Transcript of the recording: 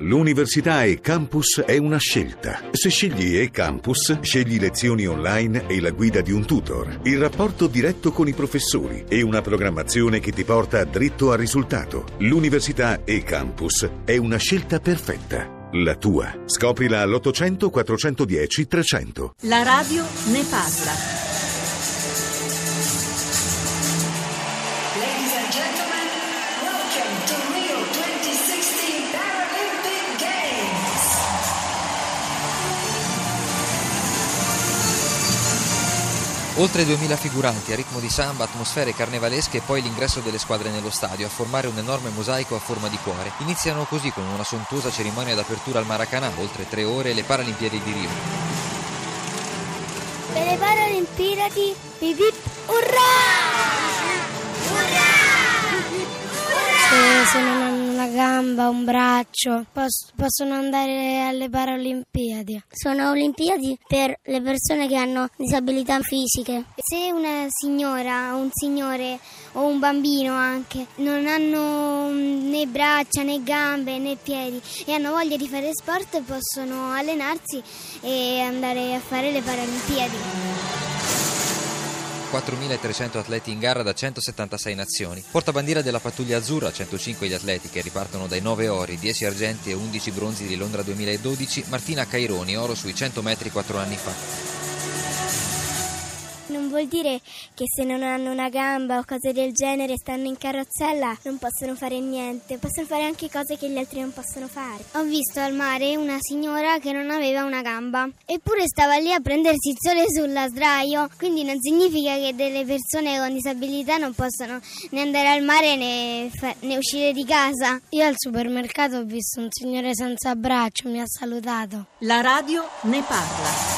L'università e campus è una scelta. Se scegli e campus, scegli lezioni online e la guida di un tutor, il rapporto diretto con i professori e una programmazione che ti porta dritto al risultato. L'università e campus è una scelta perfetta. La tua. Scoprila all'800 410 300. La radio ne parla. Ladies and gentlemen, welcome to Rio Oltre 2000 figuranti a ritmo di samba, atmosfere carnevalesche e poi l'ingresso delle squadre nello stadio a formare un enorme mosaico a forma di cuore. Iniziano così con una sontuosa cerimonia d'apertura al Maracanã, oltre tre ore le Paralimpiadi di Rio. Per le Paralimpiadi, bip bip, urrà! Se, se non hanno una gamba, un braccio, pos- possono andare alle Paralimpiadi. Sono Olimpiadi per le persone che hanno disabilità fisiche. Se una signora, un signore o un bambino anche non hanno mm, né braccia né gambe né piedi e hanno voglia di fare sport, possono allenarsi e andare a fare le Paralimpiadi. 4.300 atleti in gara da 176 nazioni. Portabandiera della pattuglia azzurra, 105 gli atleti che ripartono dai 9 ori, 10 argenti e 11 bronzi di Londra 2012, Martina Caironi, oro sui 100 metri 4 anni fa. Non vuol dire che se non hanno una gamba o cose del genere stanno in carrozzella non possono fare niente, possono fare anche cose che gli altri non possono fare. Ho visto al mare una signora che non aveva una gamba, eppure stava lì a prendersi il sole sulla sdraio, quindi non significa che delle persone con disabilità non possono né andare al mare né, fa- né uscire di casa. Io al supermercato ho visto un signore senza braccio, mi ha salutato. La radio ne parla.